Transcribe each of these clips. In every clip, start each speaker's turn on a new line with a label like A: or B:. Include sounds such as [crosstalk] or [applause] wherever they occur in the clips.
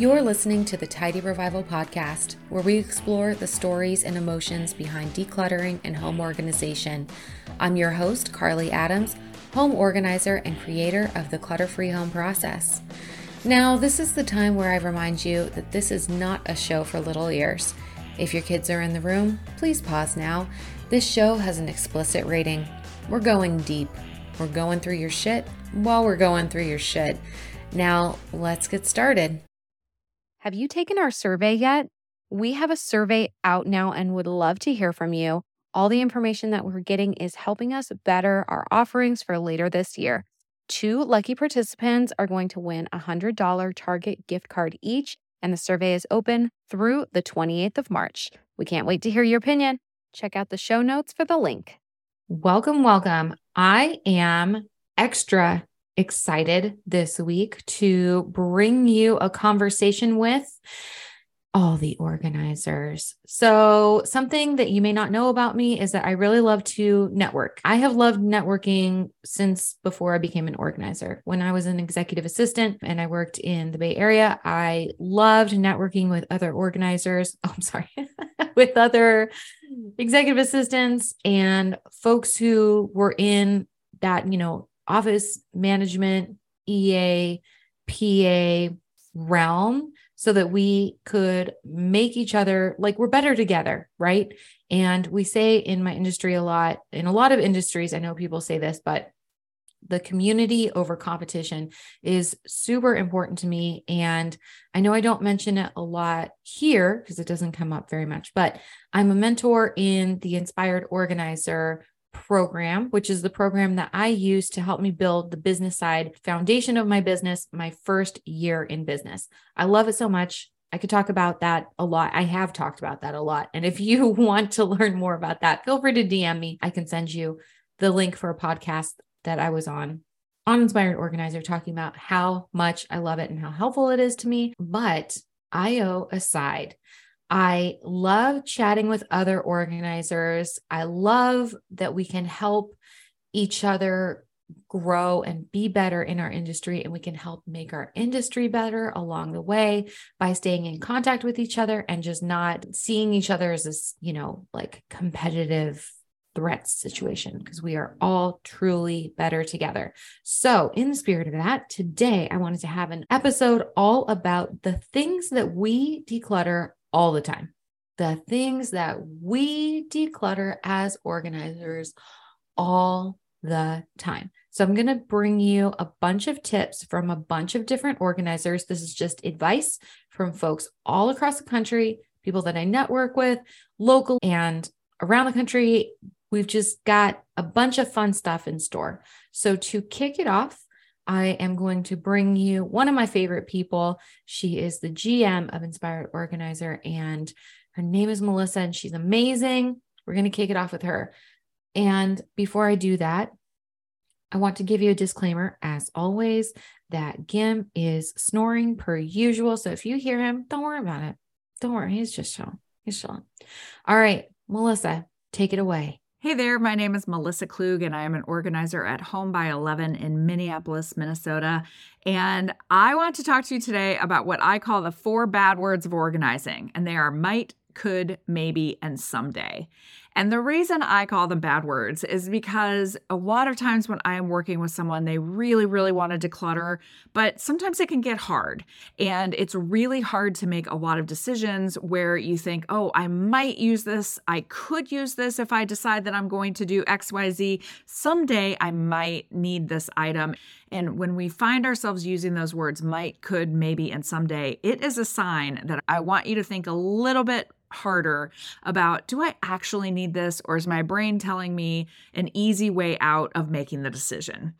A: You're listening to the Tidy Revival podcast, where we explore the stories and emotions behind decluttering and home organization. I'm your host, Carly Adams, home organizer and creator of the Clutter Free Home Process. Now, this is the time where I remind you that this is not a show for little ears. If your kids are in the room, please pause now. This show has an explicit rating. We're going deep. We're going through your shit while we're going through your shit. Now, let's get started.
B: Have you taken our survey yet? We have a survey out now and would love to hear from you. All the information that we're getting is helping us better our offerings for later this year. Two lucky participants are going to win a $100 Target gift card each, and the survey is open through the 28th of March. We can't wait to hear your opinion. Check out the show notes for the link.
A: Welcome, welcome. I am extra excited this week to bring you a conversation with all the organizers. So, something that you may not know about me is that I really love to network. I have loved networking since before I became an organizer. When I was an executive assistant and I worked in the Bay Area, I loved networking with other organizers. [laughs] Oh, I'm sorry, [laughs] with other executive assistants and folks who were in that, you know, office management, EA, PA realm so that we could make each other like we're better together, right? And we say in my industry a lot, in a lot of industries, I know people say this, but the community over competition is super important to me. And I know I don't mention it a lot here because it doesn't come up very much, but I'm a mentor in the Inspired Organizer program, which is the program that I use to help me build the business side foundation of my business my first year in business. I love it so much. I could talk about that a lot. I have talked about that a lot. And if you [laughs] want to learn more about that, feel free to DM me. I can send you the link for a podcast that I was on on Inspired Organizer talking about how much I love it and how helpful it is to me. But IO aside, I love chatting with other organizers. I love that we can help each other grow and be better in our industry and we can help make our industry better along the way by staying in contact with each other and just not seeing each other as this, you know, like competitive threat situation because we are all truly better together. So, in the spirit of that, today I wanted to have an episode all about the things that we declutter all the time. The things that we declutter as organizers all the time. So, I'm going to bring you a bunch of tips from a bunch of different organizers. This is just advice from folks all across the country, people that I network with, local and around the country. We've just got a bunch of fun stuff in store. So, to kick it off, I am going to bring you one of my favorite people. She is the GM of Inspired Organizer, and her name is Melissa, and she's amazing. We're going to kick it off with her. And before I do that, I want to give you a disclaimer, as always, that Gim is snoring per usual. So if you hear him, don't worry about it. Don't worry. He's just chilling. He's chilling. All right, Melissa, take it away.
C: Hey there, my name is Melissa Klug, and I am an organizer at Home by 11 in Minneapolis, Minnesota. And I want to talk to you today about what I call the four bad words of organizing, and they are might, could, maybe, and someday. And the reason I call them bad words is because a lot of times when I am working with someone, they really, really want to declutter, but sometimes it can get hard. And it's really hard to make a lot of decisions where you think, oh, I might use this. I could use this if I decide that I'm going to do XYZ. Someday I might need this item. And when we find ourselves using those words, might, could, maybe, and someday, it is a sign that I want you to think a little bit harder about do I actually need this or is my brain telling me an easy way out of making the decision?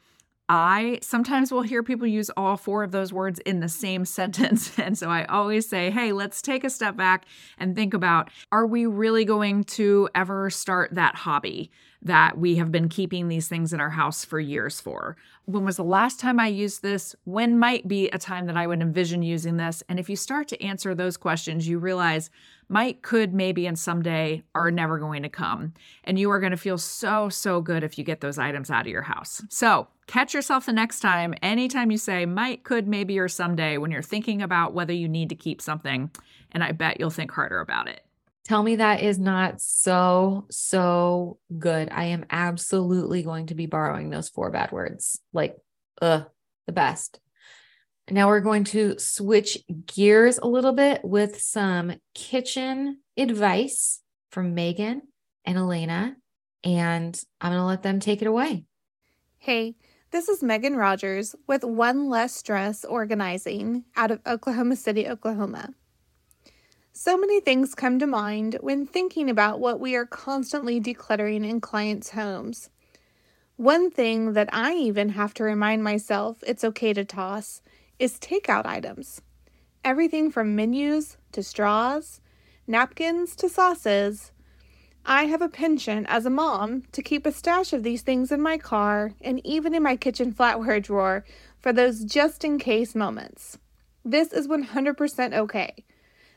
C: I sometimes will hear people use all four of those words in the same [laughs] sentence. And so I always say, hey, let's take a step back and think about are we really going to ever start that hobby? that we have been keeping these things in our house for years for. When was the last time I used this? When might be a time that I would envision using this? And if you start to answer those questions, you realize might, could, maybe, and someday are never going to come. And you are going to feel so, so good if you get those items out of your house. So catch yourself the next time, anytime you say might, could, maybe, or someday when you're thinking about whether you need to keep something. And I bet you'll think harder about it.
A: Tell me that is not so, so good. I am absolutely going to be borrowing those four bad words. Like, uh, the best. Now we're going to switch gears a little bit with some kitchen advice from Megan and Alaina, and I'm going to let them take it away.
D: Hey, this is Megan Rogers with One Less Stress Organizing out of Oklahoma City, Oklahoma. So many things come to mind when thinking about what we are constantly decluttering in clients' homes. One thing that I even have to remind myself it's okay to toss is takeout items. Everything from menus to straws, napkins to sauces. I have a penchant as a mom to keep a stash of these things in my car and even in my kitchen flatware drawer for those just in case moments. This is 100% okay.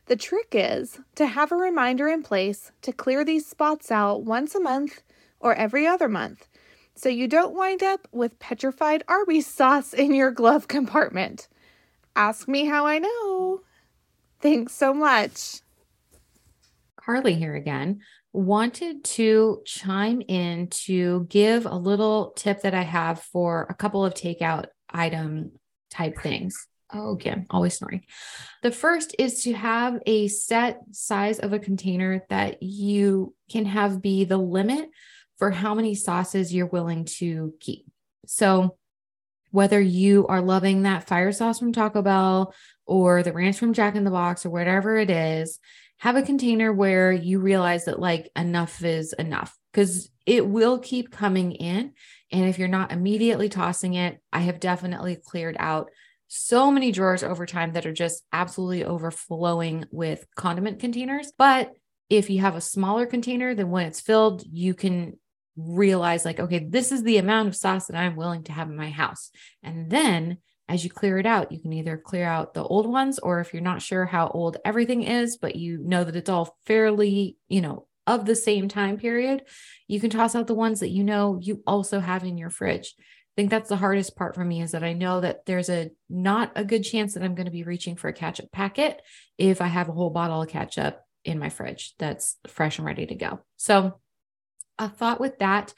D: The trick is to have a reminder in place to clear these spots out once a month or every other month so you don't wind up with petrified Arby's sauce in your glove compartment. Ask me how I know. Thanks so much.
A: Carly here again. Wanted to chime in to give a little tip that I have for a couple of takeout item type things. Oh, again, always snoring. The first is to have a set size of a container that you can have be the limit for how many sauces you're willing to keep. So, whether you are loving that fire sauce from Taco Bell or the ranch from Jack in the Box or whatever it is, have a container where you realize that like enough is enough because it will keep coming in. And if you're not immediately tossing it, I have definitely cleared out so many drawers over time that are just absolutely overflowing with condiment containers. But if you have a smaller container, then when it's filled, you can realize, like, okay, this is the amount of sauce that I'm willing to have in my house. And then as you clear it out, you can either clear out the old ones, or if you're not sure how old everything is, but you know that it's all fairly, you know, of the same time period, you can toss out the ones that you know you also have in your fridge think that's the hardest part for me is that I know that there's a not a good chance that I'm going to be reaching for a ketchup packet if I have a whole bottle of ketchup in my fridge that's fresh and ready to go. So, a thought with that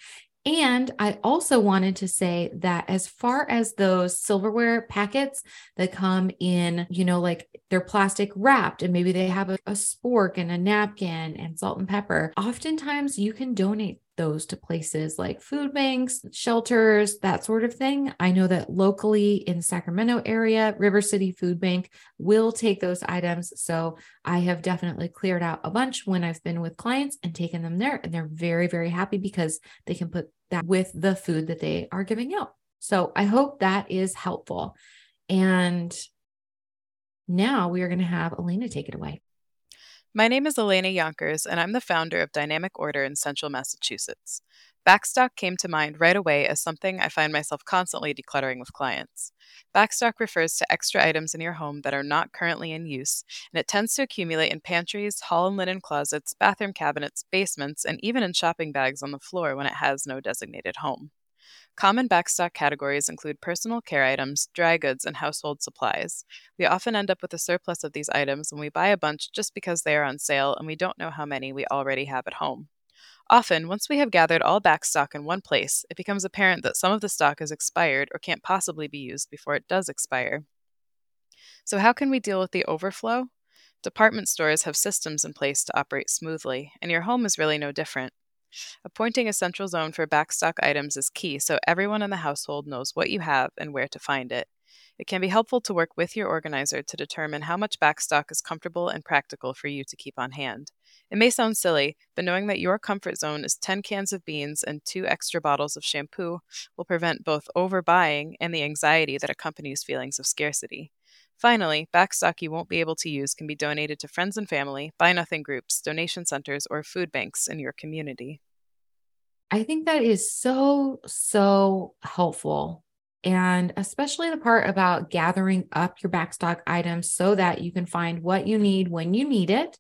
A: and I also wanted to say that as far as those silverware packets that come in, you know, like they're plastic wrapped and maybe they have a, a, spork and a napkin and salt and pepper, oftentimes you can donate those to places like food banks, shelters, that sort of thing. I know that locally in Sacramento area, River City Food Bank will take those items. So I have definitely cleared out a bunch when I've been with clients and taken them there and they're very very happy because they can put that with the food that they are giving out. So I hope that is helpful. And now we are going to have Alaina take it away.
E: My name is Alaina Yonkers, and I'm the founder of Dynamic Order in Central Massachusetts. Backstock came to mind right away as something I find myself constantly decluttering with clients. Backstock refers to extra items in your home that are not currently in use, and it tends to accumulate in pantries, hall and linen closets, bathroom cabinets, basements, and even in shopping bags on the floor when it has no designated home. Common backstock categories include personal care items, dry goods, and household supplies. We often end up with a surplus of these items when we buy a bunch just because they are on sale and we don't know how many we already have at home. Often, once we have gathered all backstock in one place, it becomes apparent that some of the stock is expired or can't possibly be used before it does expire. So, how can we deal with the overflow? Department stores have systems in place to operate smoothly, and your home is really no different. Appointing a central zone for backstock items is key so everyone in the household knows what you have and where to find it. It can be helpful to work with your organizer to determine how much backstock is comfortable and practical for you to keep on hand. It may sound silly, but knowing that your comfort zone is 10 cans of beans and two extra bottles of shampoo will prevent both overbuying and the anxiety that accompanies feelings of scarcity. Finally, backstock you won't be able to use can be donated to friends and family, buy nothing groups, donation centers, or food banks in your community.
A: I think that is so, so helpful. And especially the part about gathering up your backstock items so that you can find what you need when you need it.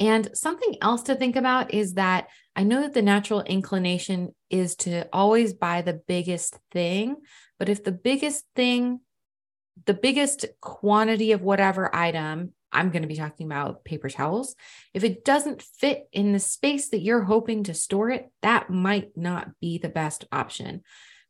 A: And something else to think about is that I know that the natural inclination is to always buy the biggest thing, but if the biggest thing, the biggest quantity of whatever item, I'm going to be talking about paper towels, if it doesn't fit in the space that you're hoping to store it, that might not be the best option.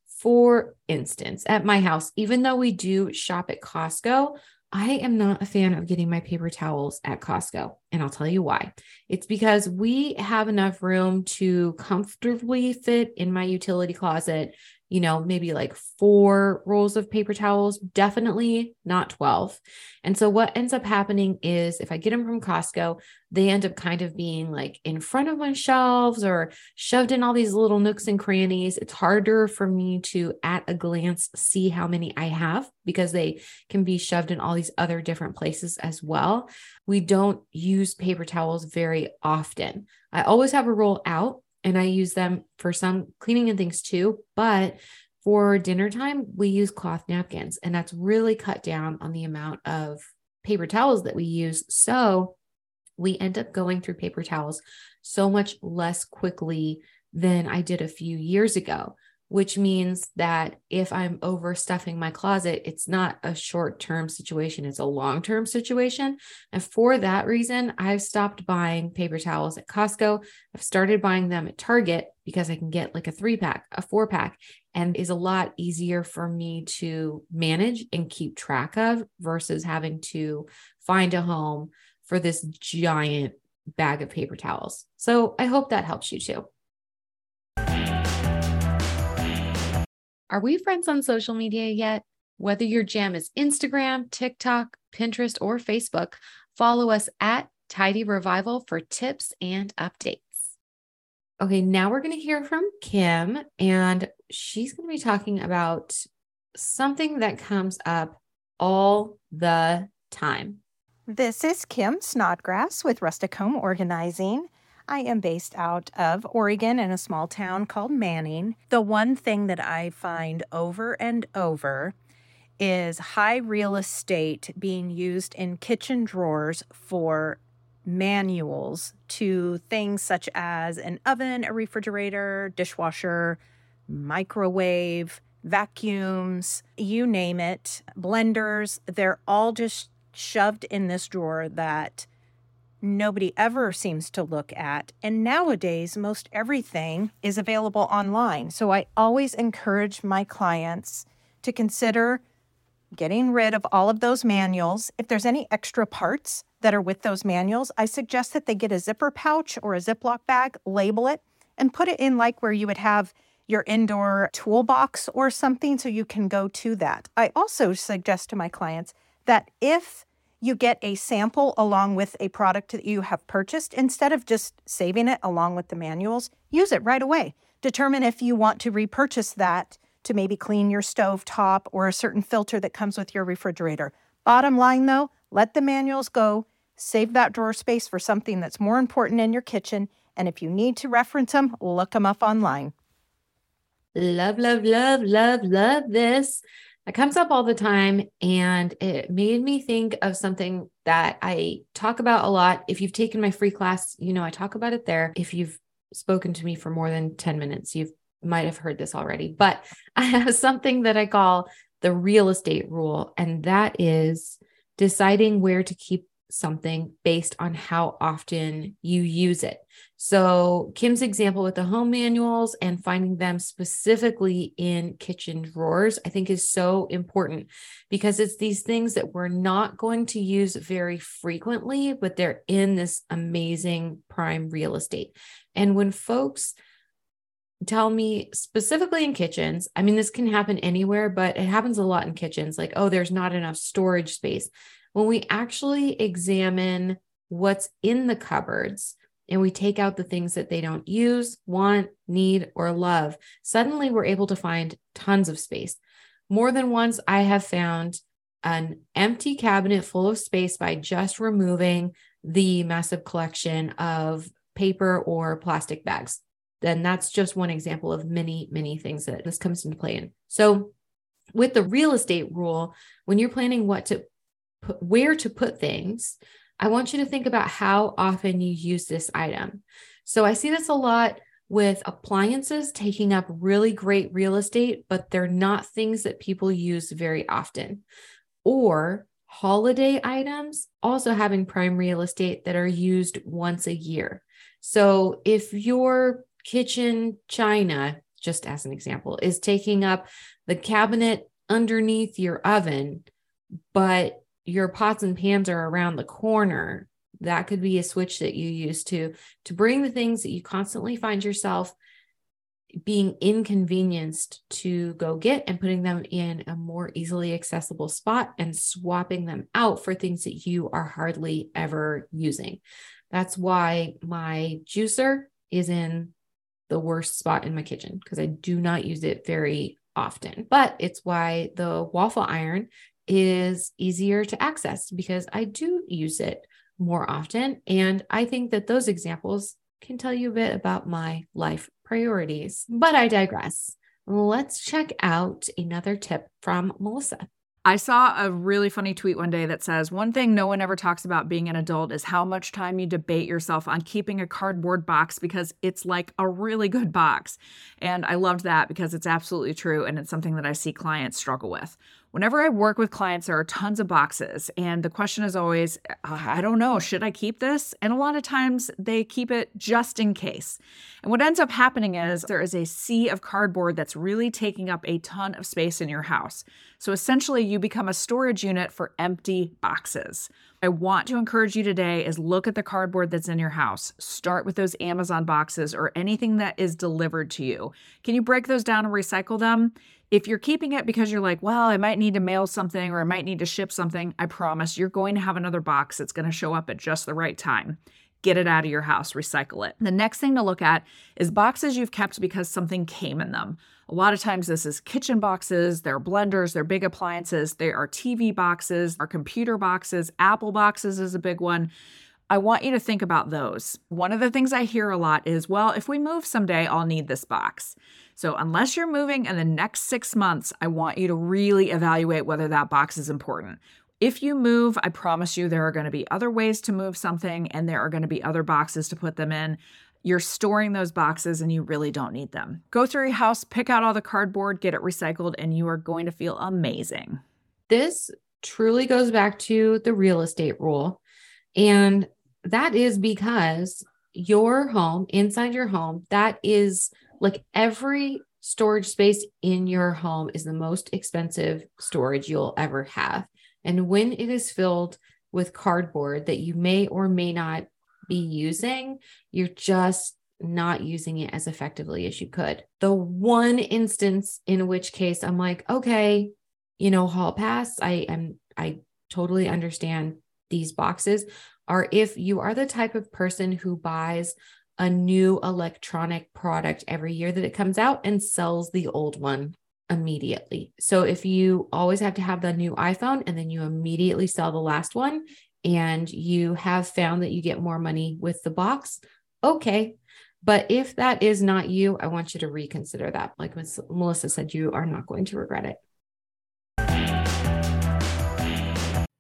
A: For instance, at my house, even though we do shop at Costco, I am not a fan of getting my paper towels at Costco. And I'll tell you why. It's because we have enough room to comfortably fit in my utility closet you know, maybe like four rolls of paper towels, definitely not 12. And so what ends up happening is if I get them from Costco, they end up kind of being like in front of my shelves or shoved in all these little nooks and crannies. It's harder for me to at a glance see how many I have because they can be shoved in all these other different places as well. We don't use paper towels very often. I always have a roll out and I use them for some cleaning and things too. But for dinner time, we use cloth napkins, and that's really cut down on the amount of paper towels that we use. So we end up going through paper towels so much less quickly than I did a few years ago which means that if I'm overstuffing my closet, it's not a short term situation, it's a long term situation. And for that reason, I've stopped buying paper towels at Costco. I've started buying them at Target because I can get like a three pack, a four pack, and is a lot easier for me to manage and keep track of versus having to find a home for this giant bag of paper towels. So I hope that helps you too. Are we friends on social media yet? Whether your jam is Instagram, TikTok, Pinterest, or Facebook, follow us at Tidy Revival for tips and updates. Okay, now we're going to hear from Kim, and she's going to be talking about something that comes up all the time.
F: This is Kim Snodgrass with Rustic Home Organizing. I am based out of Oregon in a small town called Manning. The one thing that I find over and over is high real estate being used in kitchen drawers for manuals to things such as an oven, a refrigerator, dishwasher, microwave, vacuums, you name it, blenders. They're all just shoved in this drawer that nobody ever seems to look at. And nowadays, most everything is available online. So I always encourage my clients to consider getting rid of all of those manuals. If there's any extra parts that are with those manuals, I suggest that they get a zipper pouch or a Ziploc bag, label it, and put it in like where you would have your indoor toolbox or something so you can go to that. I also suggest to my clients that if you get a sample along with a product that you have purchased. Instead of just saving it along with the manuals, use it right away. Determine if you want to repurchase that to maybe clean your stove top or a certain filter that comes with your refrigerator. Bottom line though, let the manuals go. Save that drawer space for something that's more important in your kitchen. And if you need to reference them, look them up online.
A: Love, love, love, love, love this. It comes up all the time and it made me think of something that I talk about a lot. If you've taken my free class, you know I talk about it there. If you've spoken to me for more than 10 minutes, you might have heard this already. But [laughs] I have something that I call the real estate rule, and that is deciding where to keep something based on how often you use it. So, Kim's example with the home manuals and finding them specifically in kitchen drawers, I think is so important because it's these things that we're not going to use very frequently, but they're in this amazing prime real estate. And when folks tell me specifically in kitchens, I mean, this can happen anywhere, but it happens a lot in kitchens like, oh, there's not enough storage space when we actually examine what's in the cupboards and we take out the things that they don't use, want, need, or love, suddenly we're able to find tons of space. More than once, I have found an empty cabinet full of space by just removing the massive collection of paper or plastic bags. then that's just one example of many, many things that this comes into play in. So, with the real estate rule, when you're planning what to put, where to put things, I want you to think about how often you use this item. So, I see this a lot with appliances taking up really great real estate, but they're not things that people use very often. Or holiday items also having prime real estate that are used once a year. So if your kitchen china, just as an example, is taking up the cabinet underneath your oven, but your pots and pans are around the corner, that could be a switch that you use to to bring the things that you constantly find yourself being inconvenienced to go get and putting them in a more easily accessible spot and swapping them out for things that you are hardly ever using. That's why my juicer is in the worst spot in my kitchen because I do not use it very often. But it's why the waffle iron is easier to access because I do use it more often. And I think that those examples can tell you a bit about my life priorities. But I digress. Let's check out another tip from Melissa.
C: I saw a really funny tweet one day that says one thing no one ever talks about being an adult is how much time you debate yourself on keeping a cardboard box because it's like a really good box. And I loved that because it's absolutely true and it's something that I see clients struggle with. Whenever I work with clients, there are tons of boxes, and the question is always, uh, I don't know, should I keep this? And a lot of times they keep it just in case. And what ends up happening is there is a sea of cardboard that's really taking up a ton of space in your house. So essentially, you become a storage unit for empty boxes. I want to encourage you today is look at the cardboard that's in your house. Start with those Amazon boxes or anything that is delivered to you. Can you break those down and recycle them? If you're keeping it because you're like, well, I might need to mail something or I might need to ship something, I promise you're going to have another box that's going to show up at just the right time. Get it out of your house, recycle it. The next thing to look at is boxes you've kept because something came in them. A lot of times, this is kitchen boxes, they're blenders, they're big appliances, they are TV boxes, our computer boxes, Apple boxes is a big one. I want you to think about those. One of the things I hear a lot is, well, if we move someday, I'll need this box. So, unless you're moving in the next six months, I want you to really evaluate whether that box is important. If you move, I promise you there are going to be other ways to move something and there are going to be other boxes to put them in. You're storing those boxes and you really don't need them. Go through your house, pick out all the cardboard, get it recycled, and you are going to feel amazing.
A: This truly goes back to the real estate rule. And that is because your home, inside your home, that is like every storage space in your home is the most expensive storage you'll ever have. And when it is filled with cardboard that you may or may not be using, you're just not using it as effectively as you could. The one instance in which case I'm like, okay, you know, hall pass, I am I totally understand these boxes are if you are the type of person who buys a new electronic product every year that it comes out and sells the old one immediately. So if you always have to have the new iPhone and then you immediately sell the last one and you have found that you get more money with the box, okay. But if that is not you, I want you to reconsider that. Like Melissa said, you are not going to regret it.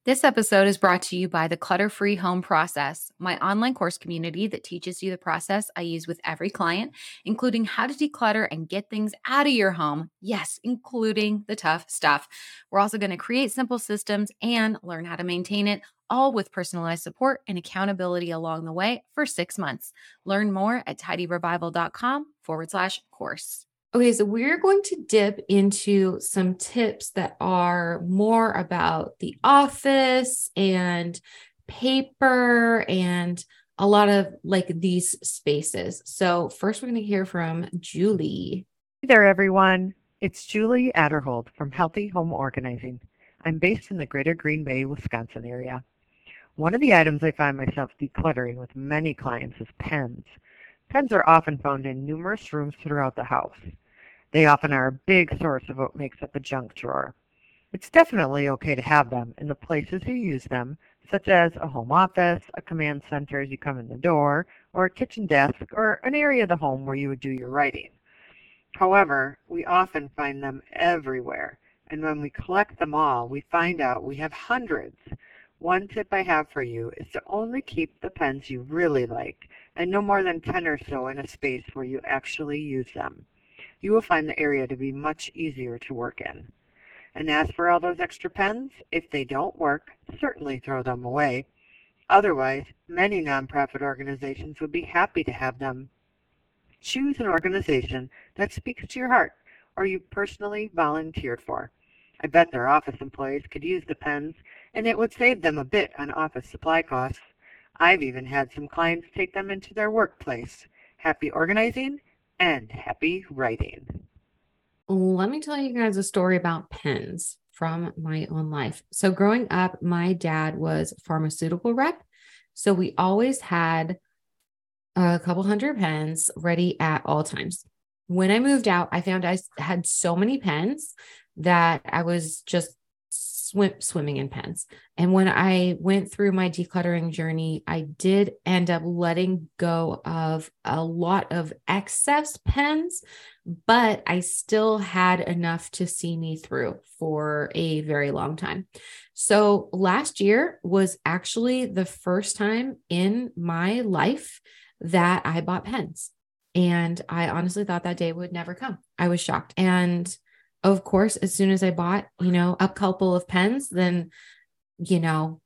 B: This episode is brought to you by the Clutter Free Home Process, my online course community that teaches you the process I use with every client, including how to declutter and get things out of your home. Yes, including the tough stuff. We're also going to create simple systems and learn how to maintain it, all with personalized support and accountability along the way for six months. Learn more at tidyrevival.com forward slash course.
A: Okay, so we're going to dip into some tips that are more about the office and paper and a lot of like these spaces. So, first, we're going to hear from Julie.
G: Hey there, everyone. It's Julie Aderhold from Healthy Home Organizing. I'm based in the greater Green Bay, Wisconsin area. One of the items I find myself decluttering with many clients is pens. Pens are often found in numerous rooms throughout the house. They often are a big source of what makes up a junk drawer. It's definitely okay to have them in the places you use them, such as a home office, a command center as you come in the door, or a kitchen desk, or an area of the home where you would do your writing. However, we often find them everywhere, and when we collect them all, we find out we have hundreds. One tip I have for you is to only keep the pens you really like, and no more than 10 or so in a space where you actually use them. You will find the area to be much easier to work in. And as for all those extra pens, if they don't work, certainly throw them away. Otherwise, many nonprofit organizations would be happy to have them. Choose an organization that speaks to your heart or you personally volunteered for. I bet their office employees could use the pens, and it would save them a bit on office supply costs. I've even had some clients take them into their workplace. Happy organizing and happy writing.
A: Let me tell you guys a story about pens from my own life. So, growing up, my dad was pharmaceutical rep. So, we always had a couple hundred pens ready at all times. When I moved out, I found I had so many pens that I was just swim, swimming in pens. And when I went through my decluttering journey, I did end up letting go of a lot of excess pens, but I still had enough to see me through for a very long time. So last year was actually the first time in my life that I bought pens. And I honestly thought that day would never come. I was shocked. And of course, as soon as I bought, you know, a couple of pens, then, you know,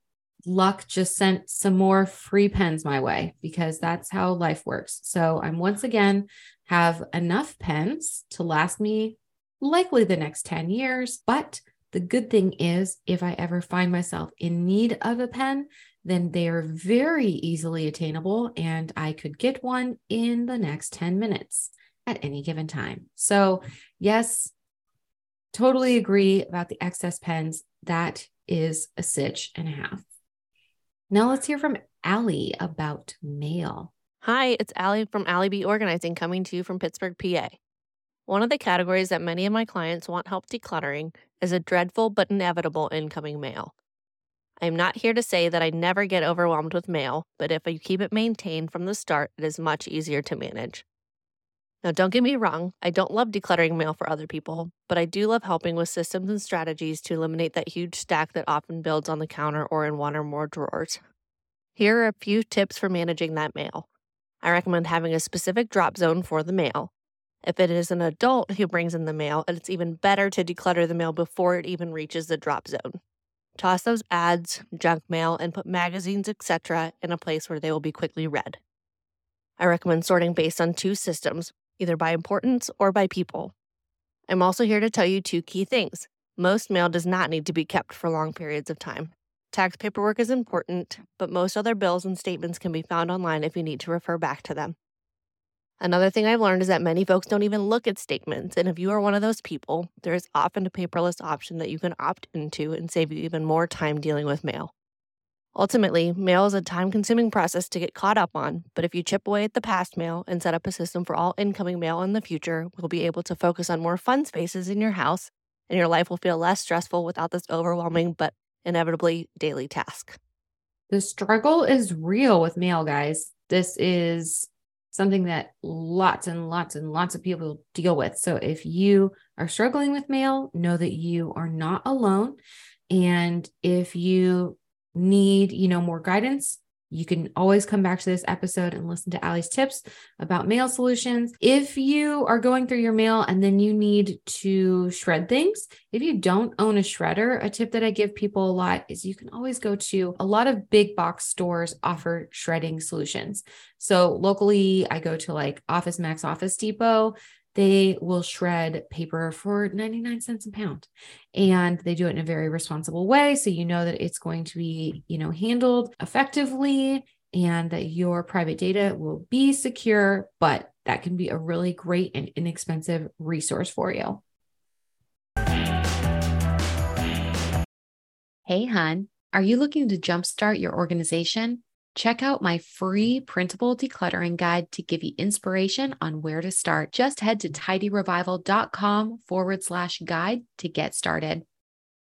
A: luck just sent some more free pens my way because that's how life works. So I'm once again have enough pens to last me likely the next 10 years. But the good thing is, if I ever find myself in need of a pen, then they are very easily attainable and I could get one in the next 10 minutes at any given time. So, yes, Totally agree about the excess pens. That is a sitch and a half. Now let's hear from Alli about mail.
H: Hi, it's Alli from Alli B Organizing coming to you from Pittsburgh, PA. One of the categories that many of my clients want help decluttering is a dreadful but inevitable incoming mail. I am not here to say that I never get overwhelmed with mail, but if you keep it maintained from the start, it is much easier to manage. Now, don't get me wrong, I don't love decluttering mail for other people, but I do love helping with systems and strategies to eliminate that huge stack that often builds on the counter or in one or more drawers. Here are a few tips for managing that mail. I recommend having a specific drop zone for the mail. If it is an adult who brings in the mail, it's even better to declutter the mail before it even reaches the drop zone. Toss those ads, junk mail, and put magazines, etc., in a place where they will be quickly read. I recommend sorting based on two systems either by importance or by people. I'm also here to tell you two key things. Most mail does not need to be kept for long periods of time. Tax paperwork is important, but most other bills and statements can be found online if you need to refer back to them. Another thing I've learned is that many folks don't even look at statements, and if you are one of those people, there is often a paperless option that you can opt into and save you even more time dealing with mail. Ultimately, mail is a time consuming process to get caught up on, but if you chip away at the past mail and set up a system for all incoming mail in the future, we'll be able to focus on more fun spaces in your house, and your life will feel less stressful without this overwhelming but inevitably daily task.
A: The struggle is real with mail, guys. This is something that lots and lots and lots of people deal with. So if you are struggling with mail, know that you are not alone. And if you need, you know, more guidance, you can always come back to this episode and listen to Alli's tips about mail solutions. If you are going through your mail and then you need to shred things, if you don't own a shredder, a tip that I give people a lot is you can always go to a lot of big box stores offer shredding solutions. So locally, I go to like Office Max Office Depot they will shred paper for 99 cents a pound and they do it in a very responsible way so you know that it's going to be you know handled effectively and that your private data will be secure but that can be a really great and inexpensive resource for you. Hey hun are you looking to jumpstart your organization Check out my free printable decluttering guide to give you inspiration on where to start. Just head to tidyrevival.com forward slash guide to get started.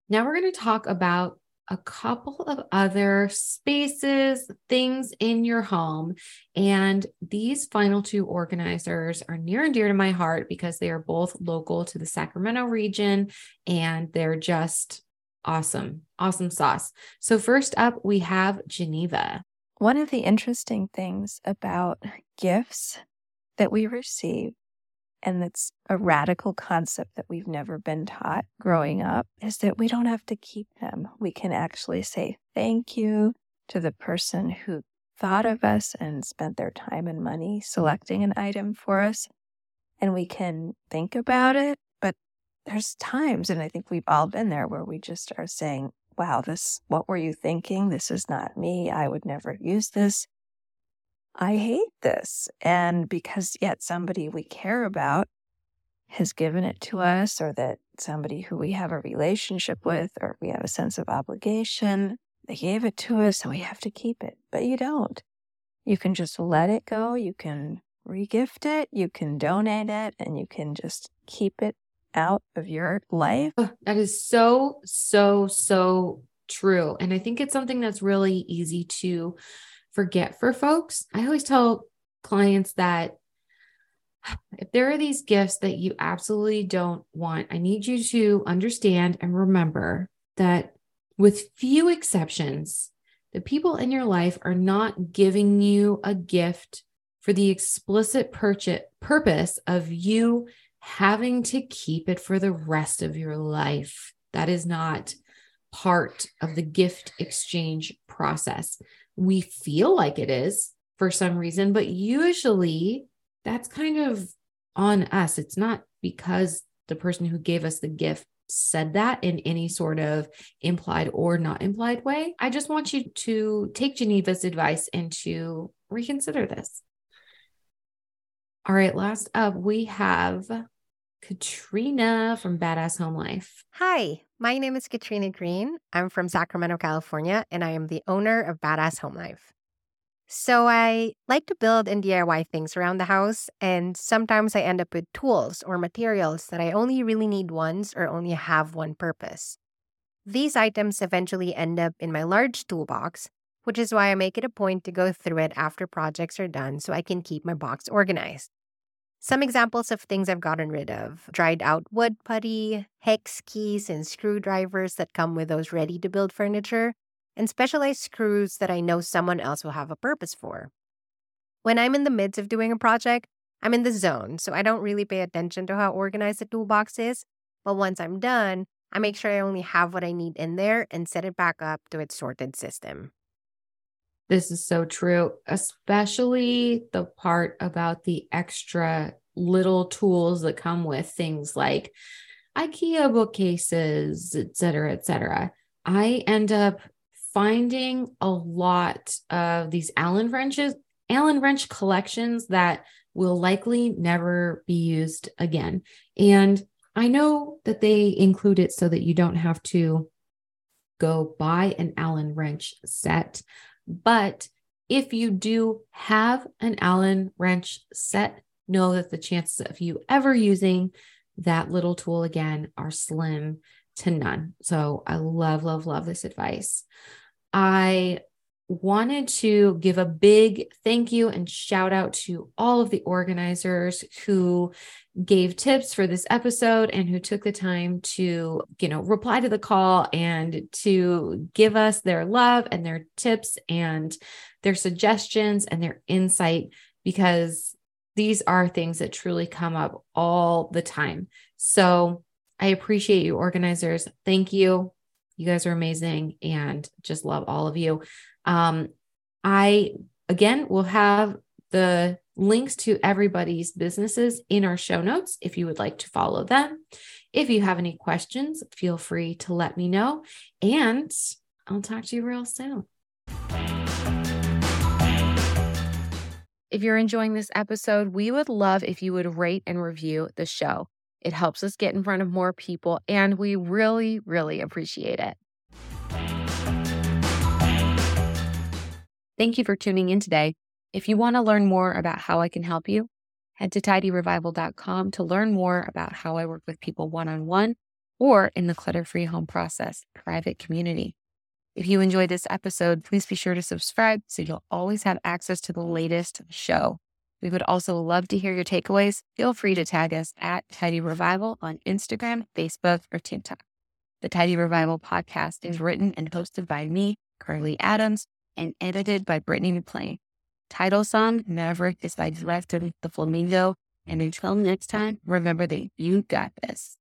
A: Now we're going to talk about a couple of other spaces, things in your home. And these final two organizers are near and dear to my heart because they are both local to the Sacramento region and they're just awesome, awesome sauce. So, first up, we have Geneva.
I: One of the interesting things about gifts that we receive and it's a radical concept that we've never been taught growing up, is that we don't have to keep them. We can actually say thank you to the person who thought of us and spent their time and money selecting an item for us. And we can think about it, but there's times, and I think we've all been there, where we just are saying, wow, this, what were you thinking? This is not me. I would never use this. I hate this. And because yet somebody we care about has given it to us, or that somebody who we have a relationship with, or we have a sense of obligation, they gave it to us and we have to keep it. But you don't. You can just let it go. You can regift it. You can donate it and you can just keep it out of your life.
A: that is so, so, so true. And I think it's something that's really easy to forget for folks. I always tell clients that if there are these gifts that you absolutely don't want, I need you to understand and remember that with few exceptions, the people in your life are not giving you a gift for the explicit purchase, purpose of you having to keep it for the rest of your life. That is not part of the gift exchange process we feel like it is for some reason, but usually that's kind of on us. It's not because the person who gave us the gift said that in any sort of implied or not implied way. I just want you to take Geneva's advice and to reconsider this. All right, last up, we have Katrina from Badass Home Life.
J: Hi, my name is Katrina Green. I'm from Sacramento, California, and I am the owner of Badass Home Life. So I like to build and DIY things around the house, and sometimes I end up with tools or materials that I only really need once or only have one purpose. These items eventually end up in my large toolbox, which is why I make it a point to go through it after projects are done so I can keep my box organized. Some examples of things I've gotten rid of dried out wood putty, hex keys, and screwdrivers that come with those ready to build furniture, and specialized screws that I know someone else will have a purpose for. When I'm in the midst of doing a project, I'm in the zone, so I don't really pay attention to how organized the toolbox is. But once I'm done, I make sure I only have what I need in there and set it back up to its sorted system.
A: This is so true, especially the part about the extra little tools that come with things like IKEA bookcases, et cetera, et cetera. I end up finding a lot of these Allen wrenches, Allen wrench collections that will likely never be used again. And I know that they include it so that you don't have to go buy an Allen wrench set. But if you do have an Allen wrench set, know that the chances of you ever using that little tool again are slim to none. So I love, love, love this advice. I wanted to give a big thank you and shout out to all of the organizers who gave tips for this episode and who took the time to, you know, reply to the call and to give us their love and their tips and their suggestions and their insight because these are things that truly come up all the time. So I appreciate you, organizers. Thank you. You guys are amazing and just love all of you. Um, I, again, will have the links to everybody's businesses in our show notes if you would like to follow them. If you have any questions, feel free to let me know. And I'll talk to you real soon.
B: If you're enjoying this episode, we would love if you would rate and review the show. It helps us get in front of more people, and we really, really appreciate it. Thank you for tuning in today. If you want to learn more about how I can help you, head to tidyrevival.com to learn more about how I work with people one on one or in the clutter free home process private community.
A: If you enjoyed this episode, please be sure to subscribe so you'll always have access to the latest show. We would also love to hear your takeaways. Feel free to tag us at Tidy Revival on Instagram, Facebook, or TikTok. The Tidy Revival podcast is written and hosted by me, Carly Adams, and edited by Brittany McLean. Title song Maverick is by Director The Flamingo. And until next time, remember that you got this.